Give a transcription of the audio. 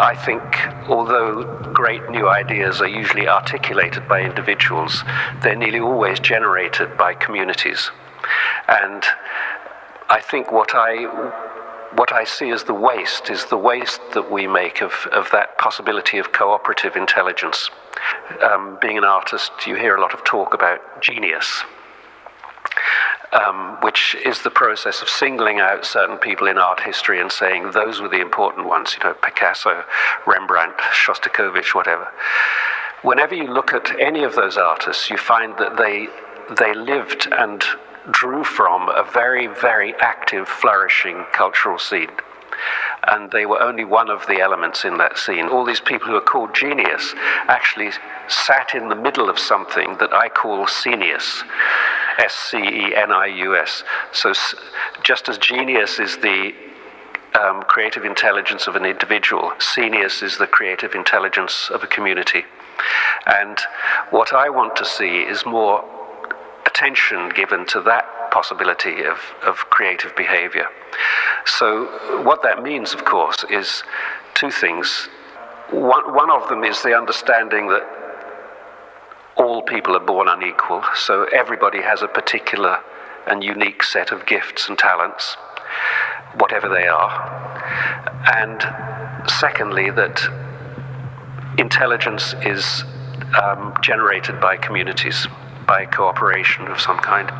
I think, although great new ideas are usually articulated by individuals, they're nearly always generated by communities. And I think what I what I see as the waste is the waste that we make of, of that possibility of cooperative intelligence. Um, being an artist, you hear a lot of talk about genius um, which is the process of singling out certain people in art history and saying those were the important ones, you know, Picasso, Rembrandt, Shostakovich, whatever. Whenever you look at any of those artists, you find that they, they lived and drew from a very, very active, flourishing cultural scene and they were only one of the elements in that scene. All these people who are called genius actually sat in the middle of something that I call scenius. S C E N I U S. So, just as genius is the um, creative intelligence of an individual, scenius is the creative intelligence of a community. And what I want to see is more attention given to that possibility of, of creative behavior. So, what that means, of course, is two things. One, one of them is the understanding that all people are born unequal, so everybody has a particular and unique set of gifts and talents, whatever they are. And secondly, that intelligence is um, generated by communities, by cooperation of some kind.